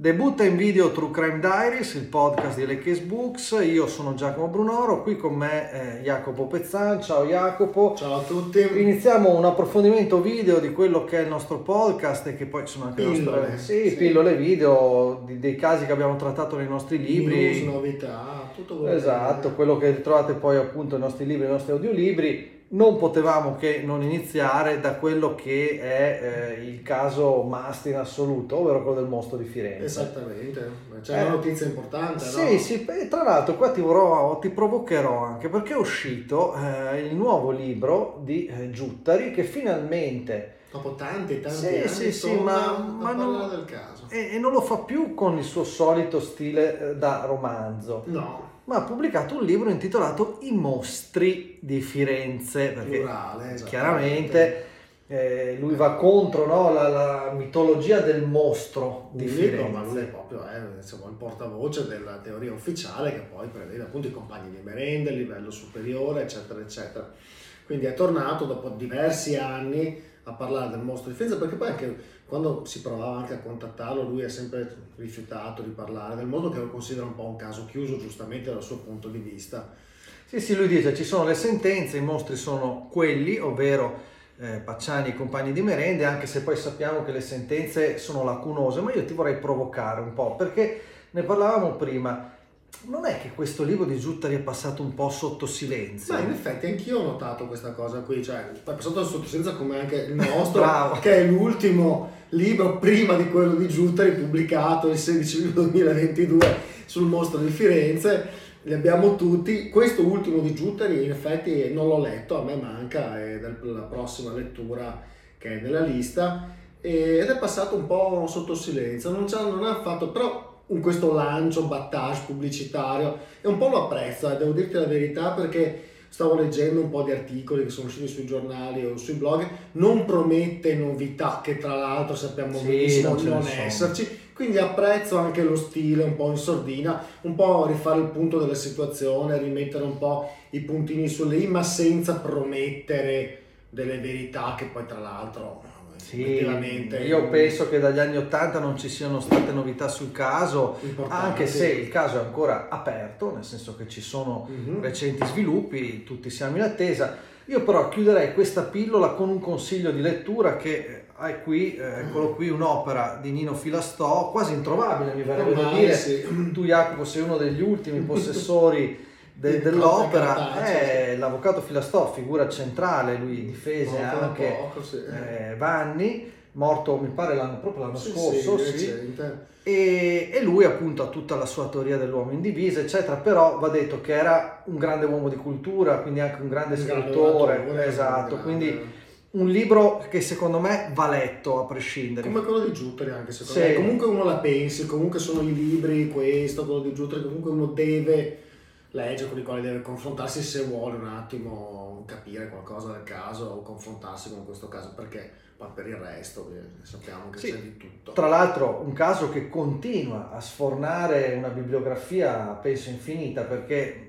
Debutta in video True Crime Diaries, il podcast di Lecchese Books. Io sono Giacomo Brunoro, qui con me eh, Jacopo Pezzan. Ciao Jacopo. Ciao a tutti. Iniziamo un approfondimento video di quello che è il nostro podcast e che poi sono anche pillole, nostre sì, sì. pillole video di, dei casi che abbiamo trattato nei nostri libri. News, novità, tutto quello Esatto, quello che trovate poi appunto nei nostri libri, nei nostri audiolibri non potevamo che non iniziare da quello che è eh, il caso must in assoluto, ovvero quello del mostro di Firenze. Esattamente, c'è eh, una notizia importante. Sì, no? sì, tra l'altro qua ti, vorrò, ti provocherò anche perché è uscito eh, il nuovo libro di eh, Giuttari che finalmente... Dopo tanti, tanti sì, anni sì, sì, ma, ma non, del caso. E, e, non lo fa più con il suo solito stile eh, da romanzo. No ma ha pubblicato un libro intitolato I mostri di Firenze, perché Plurale, chiaramente eh, lui va contro no, la, la, mitologia del mostro di un Firenze. Ma lui è proprio eh, insomma, il portavoce della teoria ufficiale che poi prevede appunto i compagni di merenda, il livello superiore, eccetera, eccetera. Quindi è tornato dopo diversi anni a parlare del mostro di Firenze perché poi anche quando si provava anche a contattarlo lui ha sempre rifiutato di parlare del modo che lo considera un po' un caso chiuso giustamente dal suo punto di vista. Sì, sì, lui dice ci sono le sentenze, i mostri sono quelli, ovvero eh, Pacciani e i compagni di merende, anche se poi sappiamo che le sentenze sono lacunose, ma io ti vorrei provocare un po', perché ne parlavamo prima, non è che questo libro di Giuttari è passato un po' sotto silenzio? Ma in effetti anch'io ho notato questa cosa qui, cioè è passato sotto silenzio come anche il nostro, che è l'ultimo libro prima di quello di Giuttari pubblicato il 16 luglio 2022 sul mostro di Firenze. Li abbiamo tutti. Questo ultimo di Giuttari in effetti non l'ho letto a me manca è la prossima lettura che è nella lista. Ed è passato un po' sotto silenzio non, non ha fatto però in questo lancio battage pubblicitario e un po' lo apprezzo eh, devo dirti la verità perché stavo leggendo un po' di articoli che sono usciti sui giornali o sui blog, non promette novità che tra l'altro sappiamo sì, benissimo non, non esserci, quindi apprezzo anche lo stile un po' in sordina, un po' rifare il punto della situazione, rimettere un po' i puntini sulle i, ma senza promettere delle verità che poi tra l'altro sì, io penso che dagli anni 80 non ci siano state novità sul caso, Importante. anche se il caso è ancora aperto, nel senso che ci sono mm-hmm. recenti sviluppi, tutti siamo in attesa. Io però chiuderei questa pillola con un consiglio di lettura che eh, hai qui, eh, eccolo qui, un'opera di Nino Filastò, quasi introvabile mi verrebbe da dire. Sì. Tu Jacopo sei uno degli ultimi possessori de, dell'opera è l'avvocato Filastò, figura centrale, lui difese Molto anche poco, sì. eh, Vanni, morto mi pare l'anno, proprio l'anno sì, scorso, sì, e, e, lui appunto ha tutta la sua teoria dell'uomo in divisa, eccetera, però va detto che era un grande uomo di cultura, quindi anche un grande un scrittore, grande esatto, grande. quindi un libro che secondo me va letto a prescindere. Come quello di Giuttari anche secondo sì. me. Comunque uno la pensi, comunque sono i libri, questo, quello di Giuttari, comunque uno deve legge con i quali deve confrontarsi se vuole un attimo capire qualcosa del caso o confrontarsi con questo caso perché ma per il resto sappiamo che sì, c'è di tutto. Tra l'altro un caso che continua a sfornare una bibliografia penso infinita perché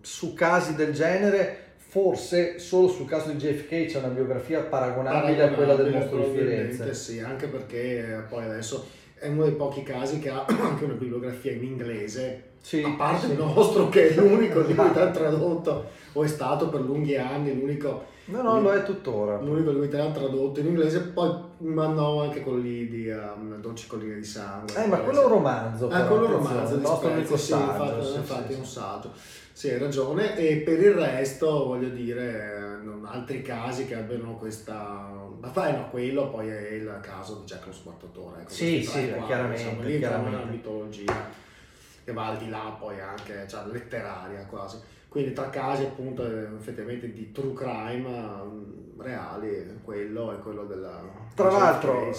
su casi del genere forse solo sul caso di JFK c'è una biografia paragonabile, paragonabile a quella del mostro di Firenze. Sì, anche perché poi adesso è uno dei pochi casi che ha anche una bibliografia in inglese sì, a parte sì. il nostro che è l'unico di cui hanno tradotto o è stato per lunghi anni l'unico no no lo è tuttora. l'unico di cui hanno tradotto in inglese poi mandò anche quelli di um, Dolci Colline di Sangue. Eh ma quello è un romanzo eh quello è un romanzo il nostro amico sì, saggio infatti, sì, infatti sì, un saggio sì hai ragione e per il resto voglio dire non, altri casi che abbiano questa ma fai no quello poi è il caso di Jack lo sbattatore ecco, sì sì qua, chiaramente, diciamo, lì chiaramente. una mitologia che va al di là poi anche, cioè letteraria quasi. Quindi tra casi appunto effettivamente di true crime um, reali, quello e quello della... Tra l'altro,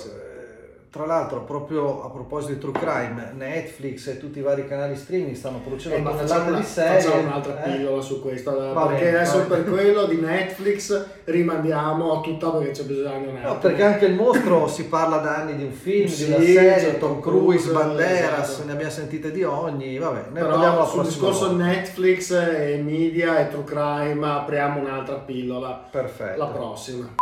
tra l'altro, proprio a proposito di True Crime, Netflix e tutti i vari canali streaming stanno producendo eh, tonnellate di serie. Facciamo un'altra eh? pillola su questo, va perché bene, adesso per quello di Netflix rimandiamo a tutta perché c'è bisogno un No, perché anche il mostro si parla da anni di un film, sì, di una serie, Tom Cruise, Banderas, esatto. ne abbiamo sentite di ogni, vabbè, ne Però parliamo la sul discorso volta. Netflix e media e True Crime apriamo un'altra pillola. Perfetto. La prossima.